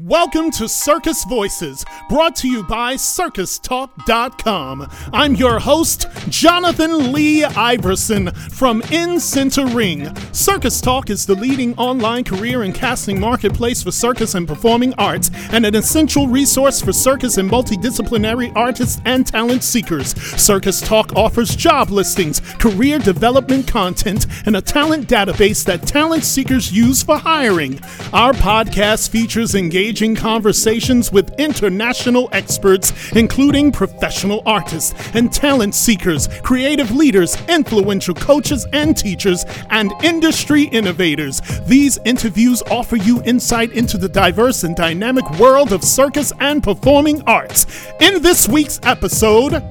Welcome to Circus Voices, brought to you by CircusTalk.com. I'm your host, Jonathan Lee Iverson from In Center Ring. Circus Talk is the leading online career and casting marketplace for circus and performing arts, and an essential resource for circus and multidisciplinary artists and talent seekers. Circus Talk offers job listings, career development content, and a talent database that talent seekers use for hiring. Our podcast features engaging engaging conversations with international experts, including professional artists and talent seekers, creative leaders, influential coaches and teachers, and industry innovators. These interviews offer you insight into the diverse and dynamic world of circus and performing arts. In this week's episode,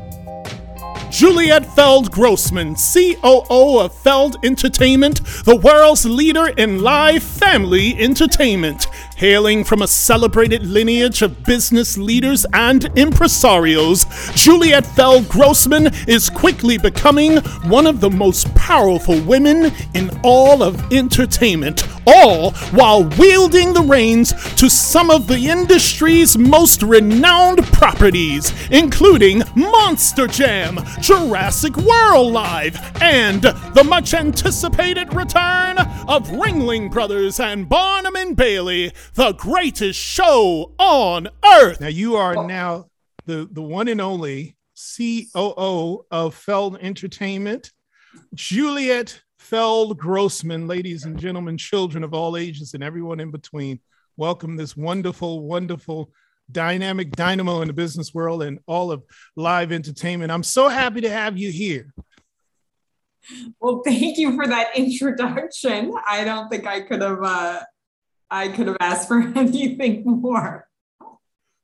Juliet Feld Grossman, COO of Feld Entertainment, the world's leader in live family entertainment. Hailing from a celebrated lineage of business leaders and impresarios, Juliet Feld Grossman is quickly becoming one of the most powerful women in all of entertainment, all while wielding the reins to some of the industry's most renowned properties, including Monster Jam, Jurassic World Live, and the much anticipated return of Ringling Brothers and Barnum and Bailey the greatest show on earth. Now you are now the the one and only COO of Feld Entertainment, Juliet Feld Grossman, ladies and gentlemen, children of all ages and everyone in between. Welcome this wonderful, wonderful dynamic dynamo in the business world and all of live entertainment. I'm so happy to have you here. Well, thank you for that introduction. I don't think I could have uh, I could have asked for anything more.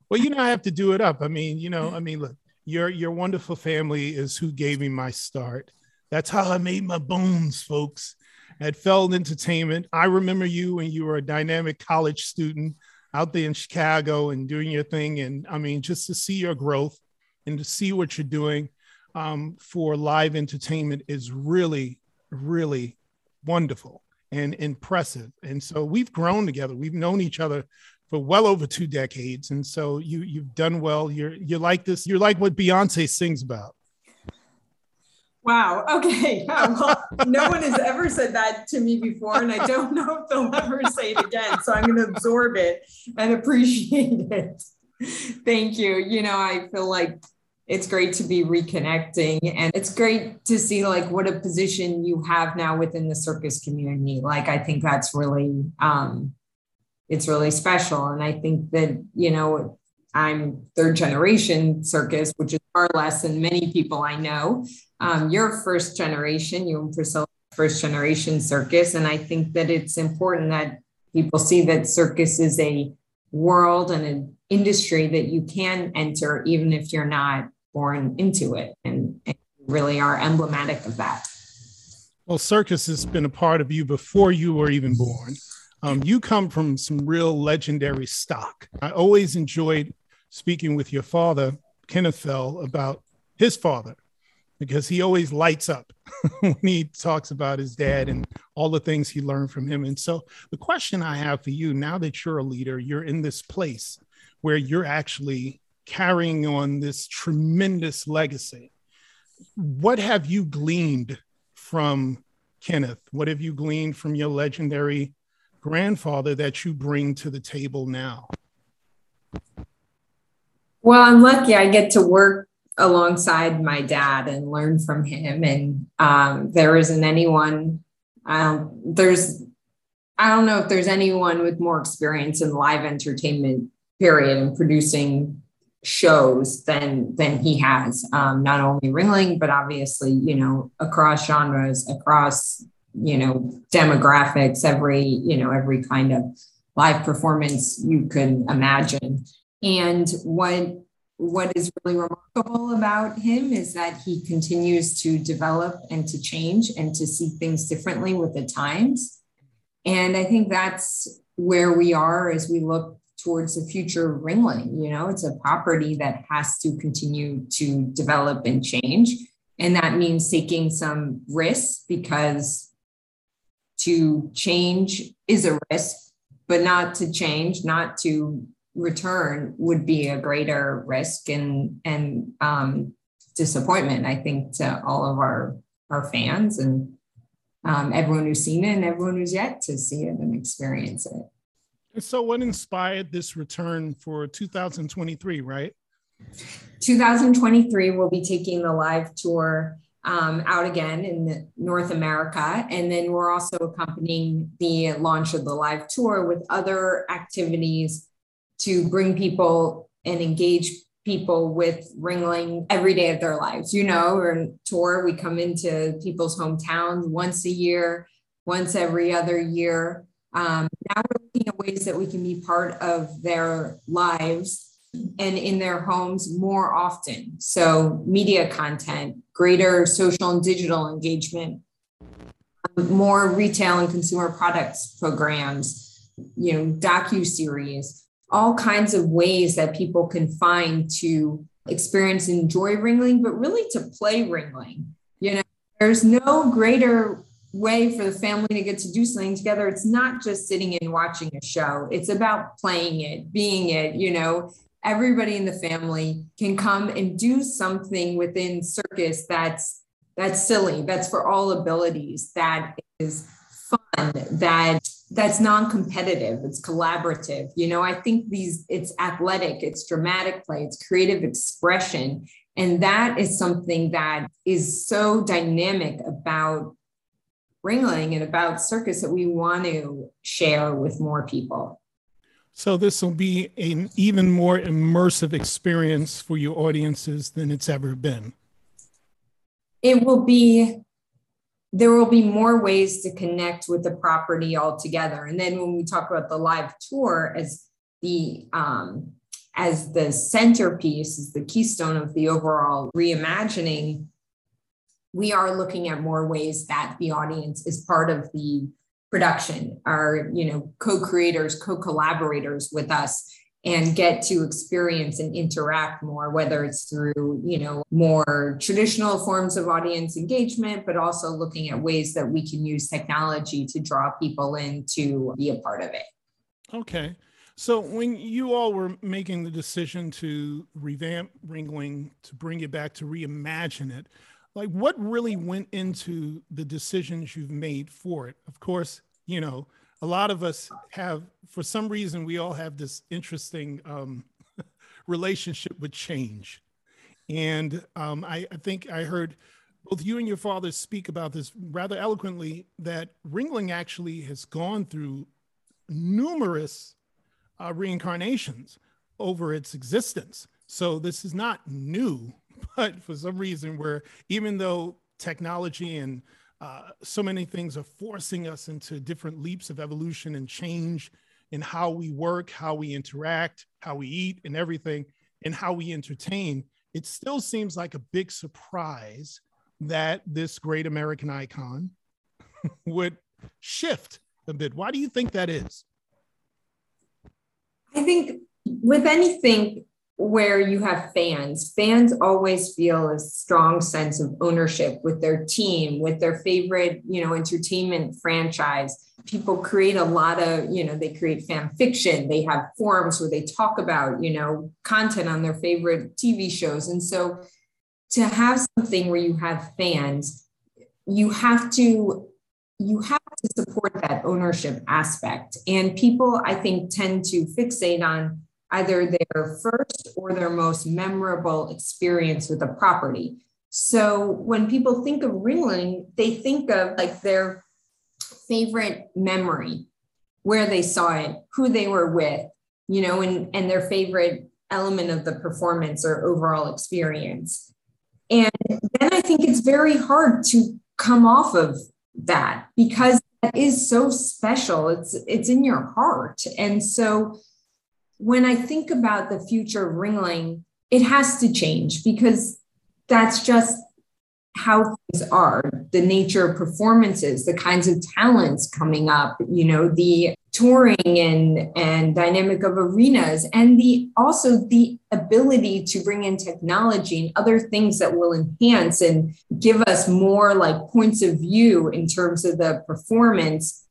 Well, you know, I have to do it up. I mean, you know, I mean, look, your your wonderful family is who gave me my start. That's how I made my bones, folks. At Feld Entertainment, I remember you when you were a dynamic college student out there in Chicago and doing your thing. And I mean, just to see your growth and to see what you're doing um, for live entertainment is really, really wonderful and impressive. And so we've grown together. We've known each other for well over two decades. And so you you've done well. You're you're like this. You're like what Beyonce sings about. Wow. Okay. Yeah, well, no one has ever said that to me before, and I don't know if they'll ever say it again. So I'm going to absorb it and appreciate it. Thank you. You know, I feel like it's great to be reconnecting and it's great to see like what a position you have now within the circus community. Like i think that's really um it's really special and i think that you know i'm third generation circus which is far less than many people i know. Um, you're first generation you and priscilla first generation circus and i think that it's important that people see that circus is a world and an industry that you can enter even if you're not born into it and, and really are emblematic of that. Well, circus has been a part of you before you were even born. Um, you come from some real legendary stock. I always enjoyed speaking with your father, Kenneth Feld, about his father because he always lights up when he talks about his dad and all the things he learned from him. And so, the question I have for you now that you're a leader, you're in this place where you're actually carrying on this tremendous legacy. What have you gleaned from Kenneth? What have you gleaned from your legendary grandfather that you bring to the table now? Well, I'm lucky I get to work alongside my dad and learn from him. And um, there isn't anyone, um, there's, I don't know if there's anyone with more experience in live entertainment, period, and producing shows than than he has um, not only ringling but obviously you know across genres across you know demographics every you know every kind of live performance you can imagine. And what what is really remarkable about him is that he continues to develop and to change and to see things differently with the times. And i think that's where we are as we look towards the future ringling. You know, it's a property that has to continue to develop and change. And that means taking some risks because to change is a risk, but not to change, not to return would be a greater risk and and um, disappointment. I think to all of our our fans and um, everyone who's seen it and everyone who's yet to see it and experience it. And so, what inspired this return for 2023? Right. 2023, we'll be taking the live tour um, out again in North America. And then we're also accompanying the launch of the live tour with other activities to bring people and engage people with Ringling every day of their lives. You know, we're tour, we come into people's hometowns once a year, once every other year. Um, looking at ways that we can be part of their lives and in their homes more often. So, media content, greater social and digital engagement, um, more retail and consumer products programs, you know, docu series, all kinds of ways that people can find to experience and enjoy Ringling, but really to play Ringling. You know, there's no greater way for the family to get to do something together. It's not just sitting and watching a show. It's about playing it, being it, you know, everybody in the family can come and do something within circus that's that's silly that's for all abilities that is fun that that's non-competitive it's collaborative you know i think these it's athletic it's dramatic play it's creative expression and that is something that is so dynamic about ringling and about circus that we want to share with more people so this will be an even more immersive experience for your audiences than it's ever been. It will be there will be more ways to connect with the property altogether. And then when we talk about the live tour as the um, as the centerpiece, as the keystone of the overall reimagining, we are looking at more ways that the audience is part of the production are you know co-creators co-collaborators with us and get to experience and interact more whether it's through you know more traditional forms of audience engagement but also looking at ways that we can use technology to draw people in to be a part of it. Okay. So when you all were making the decision to revamp ringling to bring it back to reimagine it like what really went into the decisions you've made for it? Of course you know a lot of us have for some reason we all have this interesting um, relationship with change. And um, I, I think i heard both you and your father speak about this rather eloquently that ringling actually has gone through numerous uh, reincarnations over its existence. So this is not new but for some reason where even though technology and uh, so many things are forcing us into different leaps of evolution and change in how we work, how we interact, how we eat, and everything, and how we entertain. It still seems like a big surprise that this great American icon would shift a bit. Why do you think that is? I think with anything, where you have fans. Fans always feel a strong sense of ownership with their team, with their favorite, you know, entertainment franchise. People create a lot of, you know, they create fan fiction. They have forums where they talk about, you know, content on their favorite TV shows. And so to have something where you have fans, you have to you have to support that ownership aspect. And people, I think, tend to fixate on either their first or their most memorable experience with a property. So when people think of Ringling, they think of like their favorite memory, where they saw it, who they were with, you know, and, and their favorite element of the performance or overall experience. And then I think it's very hard to come off of that because that is so special. It's it's in your heart. And so when I think about the future of Ringling, it has to change because that's just how things are. The nature of performances the kinds of talents coming up you know the touring and and dynamic of arenas and the also the ability to bring in technology and other things that will enhance and give us more like points of view in terms of the performance.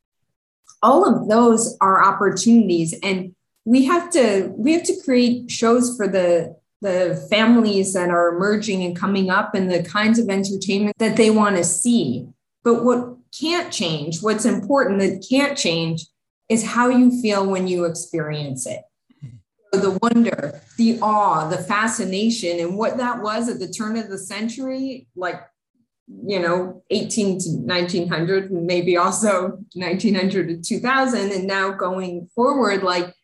All of those are opportunities and we have to we have to create shows for the the families that are emerging and coming up and the kinds of entertainment that they want to see. But what can't change what's important that can't change is how you feel when you experience it. Mm-hmm. The wonder the awe the fascination and what that was at the turn of the century like you know 18 to 1900 maybe also 1900 to 2000 and now going forward like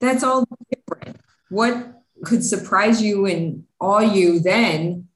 that's all different. What could surprise you and awe you then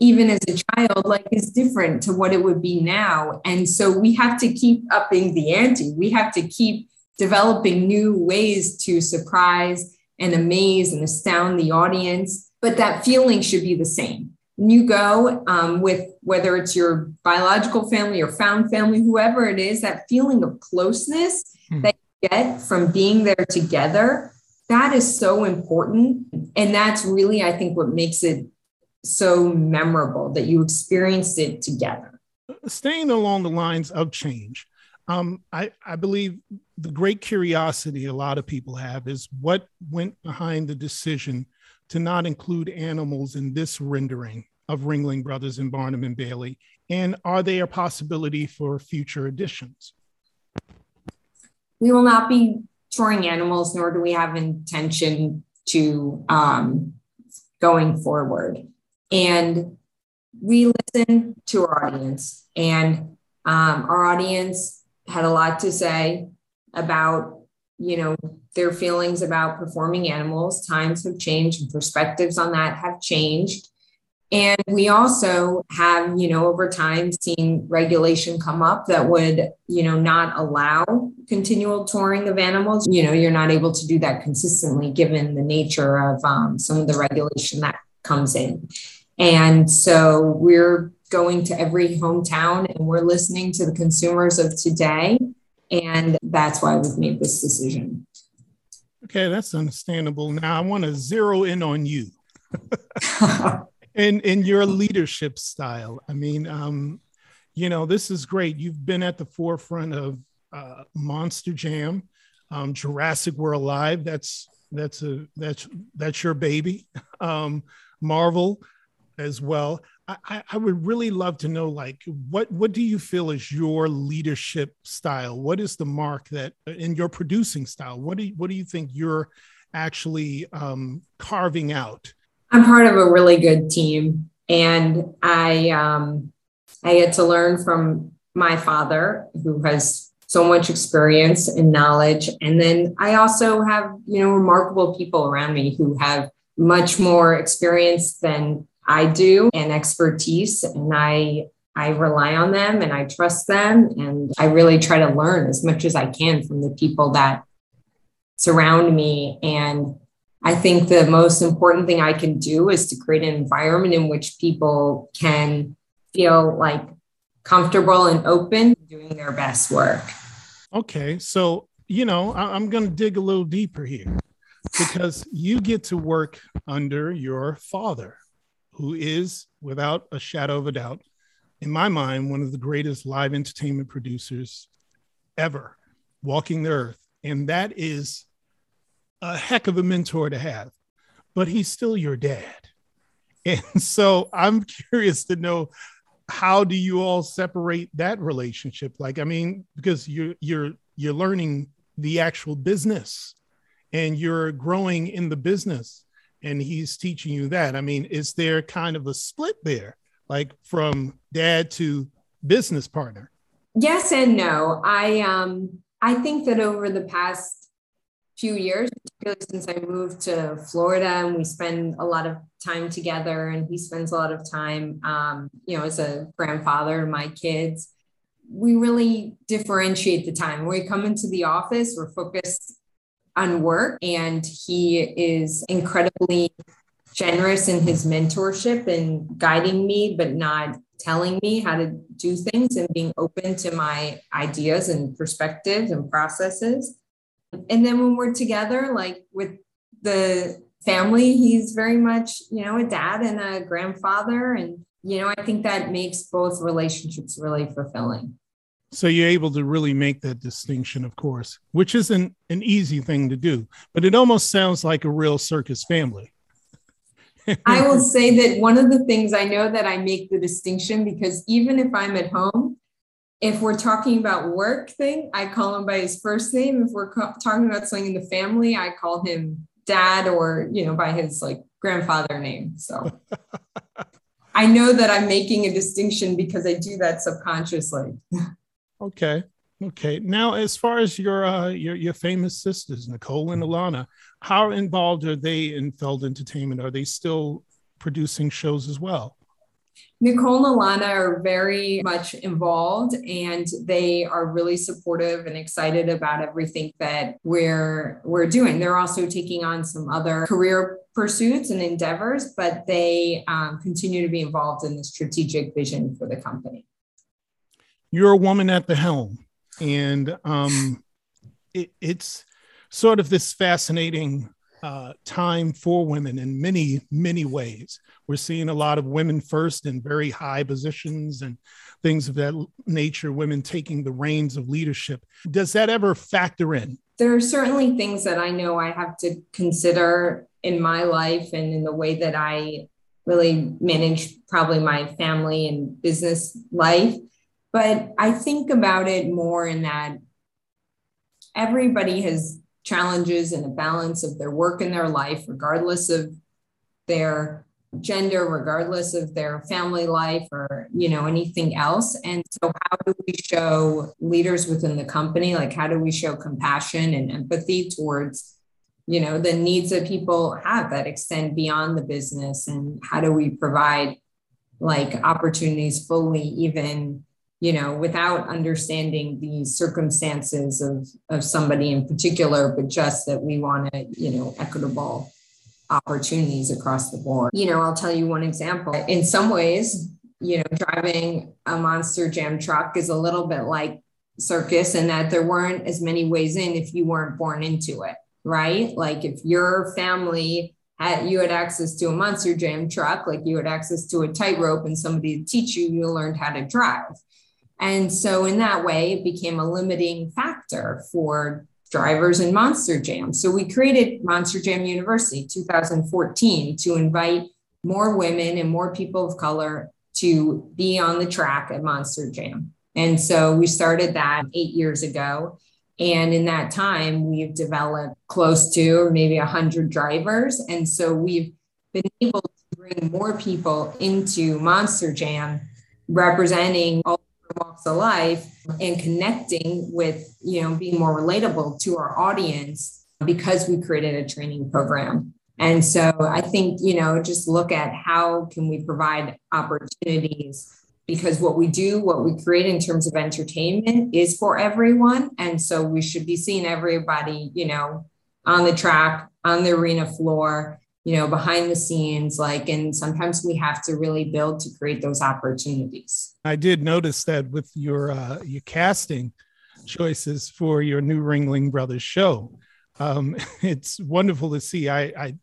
even as a child like is different to what it would be now. And so we have to keep upping the ante. We have to keep developing new ways to surprise and amaze and astound the audience. But that feeling should be the same. When you go um, with whether it's your biological family or found family, whoever it is, that feeling of closeness mm. that get from being there together, that is so important. And that's really, I think, what makes it so memorable that you experienced it together. Staying along the lines of change, um, I, I believe the great curiosity a lot of people have is what went behind the decision to not include animals in this rendering of Ringling Brothers and Barnum and Bailey? And are they a possibility for future editions? We will not be touring animals, nor do we have intention to um, going forward. And we listen to our audience, and um, our audience had a lot to say about, you know, their feelings about performing animals. Times have changed, and perspectives on that have changed. And we also have, you know, over time seen regulation come up that would, you know, not allow continual touring of animals. You know, you're not able to do that consistently given the nature of um, some of the regulation that comes in. And so we're going to every hometown and we're listening to the consumers of today. And that's why we've made this decision. Okay, that's understandable. Now I want to zero in on you. and in your leadership style. I mean, um, you know, this is great. You've been at the forefront of uh, Monster Jam, um, Jurassic World Live. That's that's a that's that's your baby. Um, Marvel as well. I, I would really love to know, like, what what do you feel is your leadership style? What is the mark that in your producing style? What do you, what do you think you're actually um, carving out? I'm part of a really good team, and I um, I get to learn from my father, who has so much experience and knowledge, and then I also have you know remarkable people around me who have much more experience than I do and expertise, and I I rely on them and I trust them, and I really try to learn as much as I can from the people that surround me. And I think the most important thing I can do is to create an environment in which people can feel like comfortable and open doing their best work. Okay. So, you know, I'm going to dig a little deeper here because you get to work under your father, who is, without a shadow of a doubt, in my mind, one of the greatest live entertainment producers ever walking the earth. And that is a heck of a mentor to have, but he's still your dad. And so I'm curious to know how do you all separate that relationship? Like, I mean, because you're you're you're learning the actual business and you're growing in the business and he's teaching you that. I mean, is there kind of a split there, like from dad to business partner? Yes and no. I um I think that over the past few years, particularly since I moved to Florida and we spend a lot of time together and he spends a lot of time, um, you know, as a grandfather to my kids. We really differentiate the time. When we come into the office, we're focused on work and he is incredibly generous in his mentorship and guiding me, but not telling me how to do things and being open to my ideas and perspectives and processes. And then when we're together, like with the family, he's very much, you know, a dad and a grandfather. And, you know, I think that makes both relationships really fulfilling. So you're able to really make that distinction, of course, which isn't an easy thing to do, but it almost sounds like a real circus family. I will say that one of the things I know that I make the distinction because even if I'm at home, if we're talking about work thing, I call him by his first name. If we're co- talking about something in the family, I call him dad or, you know, by his like grandfather name. So I know that I'm making a distinction because I do that subconsciously. Okay. Okay. Now, as far as your uh, your your famous sisters, Nicole and Alana, how involved are they in Feld Entertainment? Are they still producing shows as well? Nicole and Alana are very much involved and they are really supportive and excited about everything that we're we're doing. They're also taking on some other career pursuits and endeavors, but they um, continue to be involved in the strategic vision for the company. You're a woman at the helm, and um, it, it's sort of this fascinating uh, time for women in many, many ways. We're seeing a lot of women first in very high positions and things of that nature, women taking the reins of leadership. Does that ever factor in? There are certainly things that I know I have to consider in my life and in the way that I really manage probably my family and business life. But I think about it more in that everybody has challenges and a balance of their work and their life, regardless of their gender, regardless of their family life or you know anything else. And so how do we show leaders within the company, like how do we show compassion and empathy towards you know the needs that people have that extend beyond the business and how do we provide like opportunities fully even you know, without understanding the circumstances of, of somebody in particular, but just that we want to, you know, equitable opportunities across the board. You know, I'll tell you one example. In some ways, you know, driving a monster jam truck is a little bit like circus in that there weren't as many ways in if you weren't born into it, right? Like if your family had you had access to a monster jam truck, like you had access to a tightrope and somebody to teach you, you learned how to drive. And so, in that way, it became a limiting factor for drivers in Monster Jam. So, we created Monster Jam University 2014 to invite more women and more people of color to be on the track at Monster Jam. And so, we started that eight years ago. And in that time, we've developed close to maybe 100 drivers. And so, we've been able to bring more people into Monster Jam representing walks of life and connecting with, you know, being more relatable to our audience because we created a training program. And so I think, you know, just look at how can we provide opportunities because what we do, what we create in terms of entertainment is for everyone. And so we should be seeing everybody, you know, on the track, on the arena floor, you know, behind the scenes, like, and sometimes we have to really build to create those opportunities. I did notice that with your uh, your casting choices for your new Ringling Brothers show. Um, it's wonderful to see. I, I,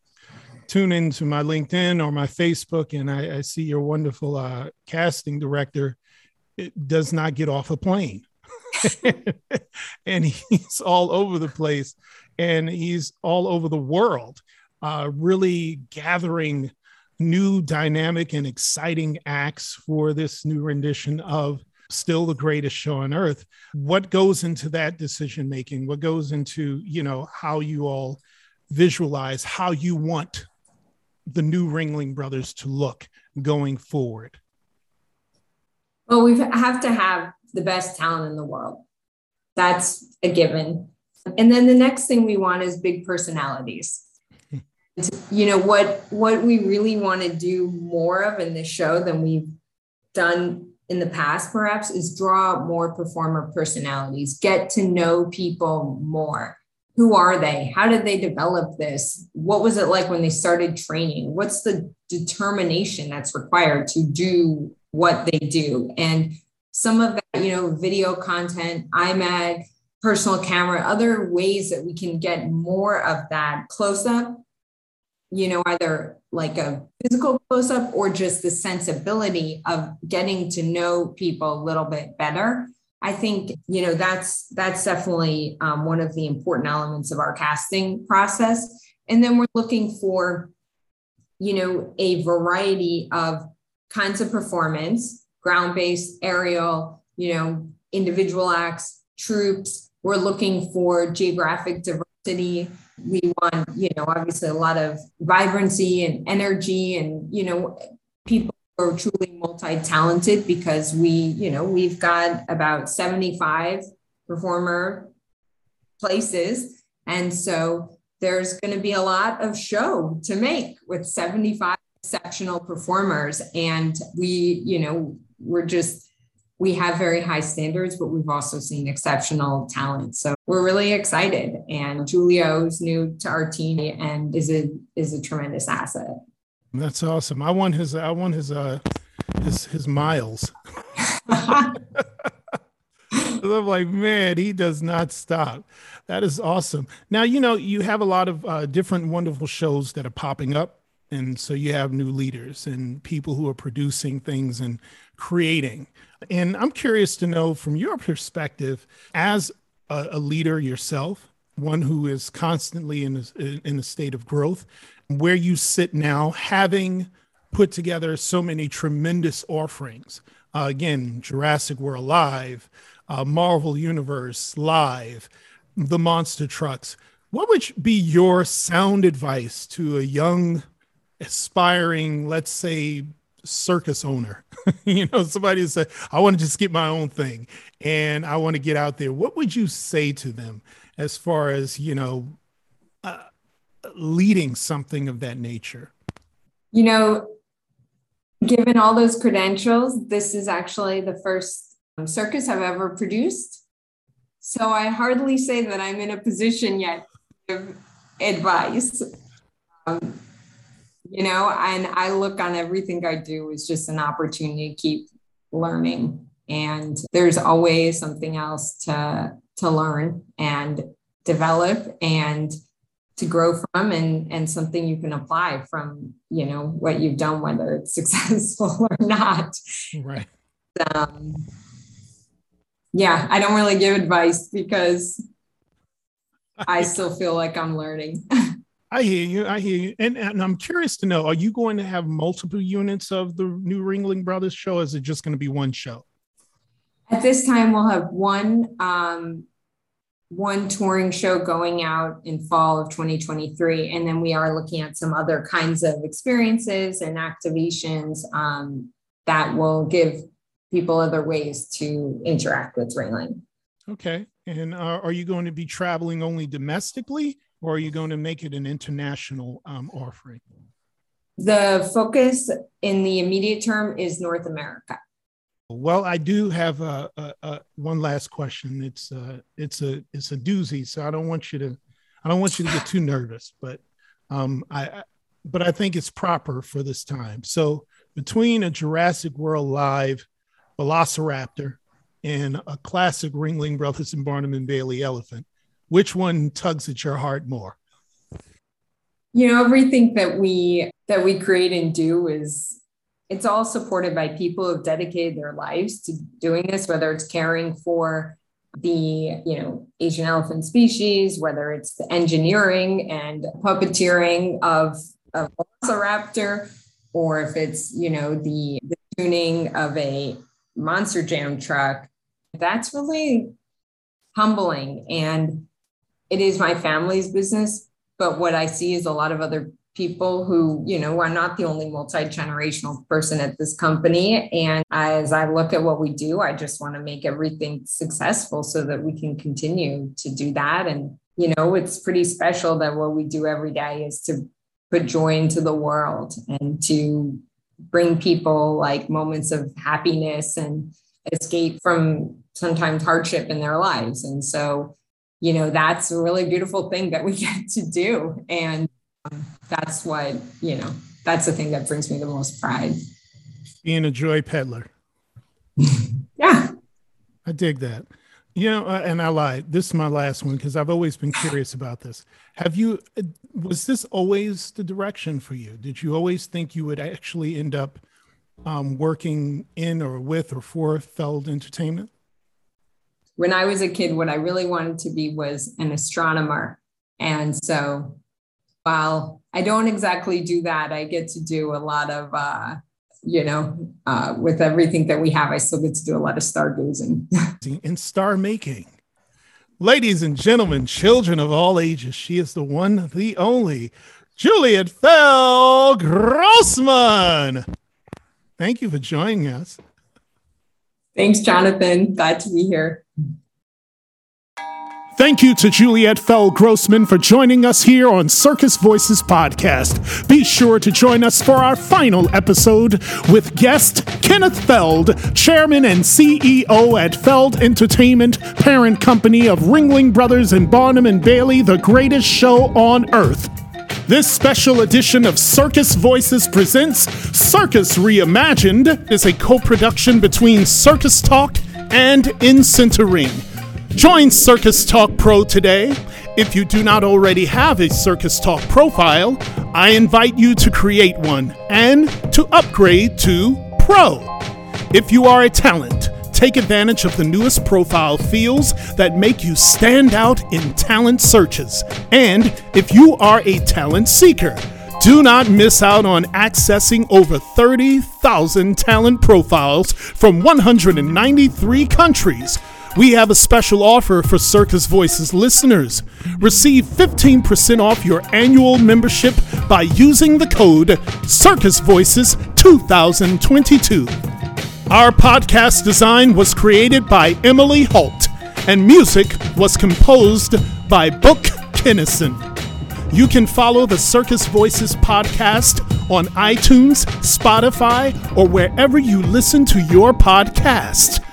tune into my LinkedIn or my Facebook, and I, I see your wonderful uh, casting director. It does not get off a plane. and he's all over the place and he's all over the world uh, really gathering new dynamic and exciting acts for this new rendition of still the greatest show on earth. What goes into that decision making what goes into you know how you all visualize how you want the new ringling brothers to look going forward? Well we have to have the best talent in the world. That's a given. And then the next thing we want is big personalities you know what what we really want to do more of in this show than we've done in the past perhaps is draw more performer personalities get to know people more. Who are they? How did they develop this? What was it like when they started training? What's the determination that's required to do what they do? And some of that you know video content imag personal camera other ways that we can get more of that close up you know, either like a physical close up or just the sensibility of getting to know people a little bit better. I think you know that's that's definitely um, one of the important elements of our casting process. And then we're looking for, you know, a variety of kinds of performance, ground-based, aerial, you know, individual acts, troupes. We're looking for geographic diversity. We want, you know, obviously a lot of vibrancy and energy and, you know, people who are truly multi-talented because we, you know, we've got about 75 performer places. And so there's going to be a lot of show to make with 75 exceptional performers. And we, you know, we're just, we have very high standards, but we've also seen exceptional talent. So we're really excited. And Julio is new to our team and is a is a tremendous asset. That's awesome. I want his I want his uh his his miles. I'm like, man, he does not stop. That is awesome. Now, you know, you have a lot of uh, different wonderful shows that are popping up. And so you have new leaders and people who are producing things and creating. And I'm curious to know from your perspective, as a, a leader yourself, one who is constantly in a, in a state of growth, where you sit now, having put together so many tremendous offerings. Uh, again, Jurassic World Live, uh, Marvel Universe Live, the monster trucks. What would be your sound advice to a young, aspiring, let's say, circus owner? you know, somebody who said, I want to just get my own thing and I want to get out there. What would you say to them as far as, you know, uh, leading something of that nature? You know, given all those credentials, this is actually the first circus I've ever produced. So I hardly say that I'm in a position yet to give advice. Um, you know, and I look on everything I do as just an opportunity to keep learning. And there's always something else to to learn and develop and to grow from and and something you can apply from you know what you've done whether it's successful or not. Right. Um, yeah i don't really give advice because i still feel like i'm learning I hear you. I hear you. And, and I'm curious to know are you going to have multiple units of the new Ringling Brothers show? is it just going to be one show? At this time, we'll have one um, one touring show going out in fall of 2023 and then we are looking at some other kinds of experiences and activations um, that will give people other ways to interact with Ringling. Okay. And uh, are you going to be traveling only domestically or are you going to make it an international um, offering? The focus in the immediate term is North America. Well, I do have a, a, a one last question. It's a, uh, it's a it's a doozy, so I don't want you to I don't want you to get too nervous, but um, I but I think it's proper for this time. So between a Jurassic World Live Velociraptor and a classic Ringling Brothers and Barnum and Bailey elephant, which one tugs at your heart more? You know, everything that we that we create and do is it's all supported by people who've dedicated their lives to doing this, whether it's caring for the you know Asian elephant species, whether it's the engineering and puppeteering of a velociraptor, or if it's you know the, the tuning of a monster jam truck. That's really humbling, and it is my family's business. But what I see is a lot of other people who, you know, I'm not the only multi generational person at this company. And as I look at what we do, I just want to make everything successful so that we can continue to do that. And, you know, it's pretty special that what we do every day is to put joy into the world and to bring people like moments of happiness and escape from sometimes hardship in their lives. And so, you know, that's a really beautiful thing that we get to do. And that's what, you know, that's the thing that brings me the most pride. Being a joy peddler. yeah. I dig that. You know, uh, and I lied. This is my last one because I've always been curious about this. Have you, uh, was this always the direction for you? Did you always think you would actually end up um, working in or with or for Feld Entertainment? When I was a kid, what I really wanted to be was an astronomer. And so while I don't exactly do that, I get to do a lot of, uh, you know, uh, with everything that we have, I still get to do a lot of stargazing. and star making. Ladies and gentlemen, children of all ages, she is the one, the only Juliet Feld Grossman. Thank you for joining us. Thanks, Jonathan. Glad to be here. Thank you to Juliet Feld Grossman for joining us here on Circus Voices Podcast. Be sure to join us for our final episode with guest Kenneth Feld, Chairman and CEO at Feld Entertainment, parent company of Ringling Brothers and Barnum and Bailey, the greatest show on earth. This special edition of Circus Voices Presents Circus Reimagined is a co production between Circus Talk and InCenterRing. Join Circus Talk Pro today. If you do not already have a Circus Talk profile, I invite you to create one and to upgrade to Pro. If you are a talent, take advantage of the newest profile fields that make you stand out in talent searches. And if you are a talent seeker, do not miss out on accessing over 30,000 talent profiles from 193 countries we have a special offer for Circus Voices listeners. Receive 15% off your annual membership by using the code Circus Voices 2022. Our podcast design was created by Emily Holt, and music was composed by Book Kinnison. You can follow the Circus Voices podcast on iTunes, Spotify, or wherever you listen to your podcast.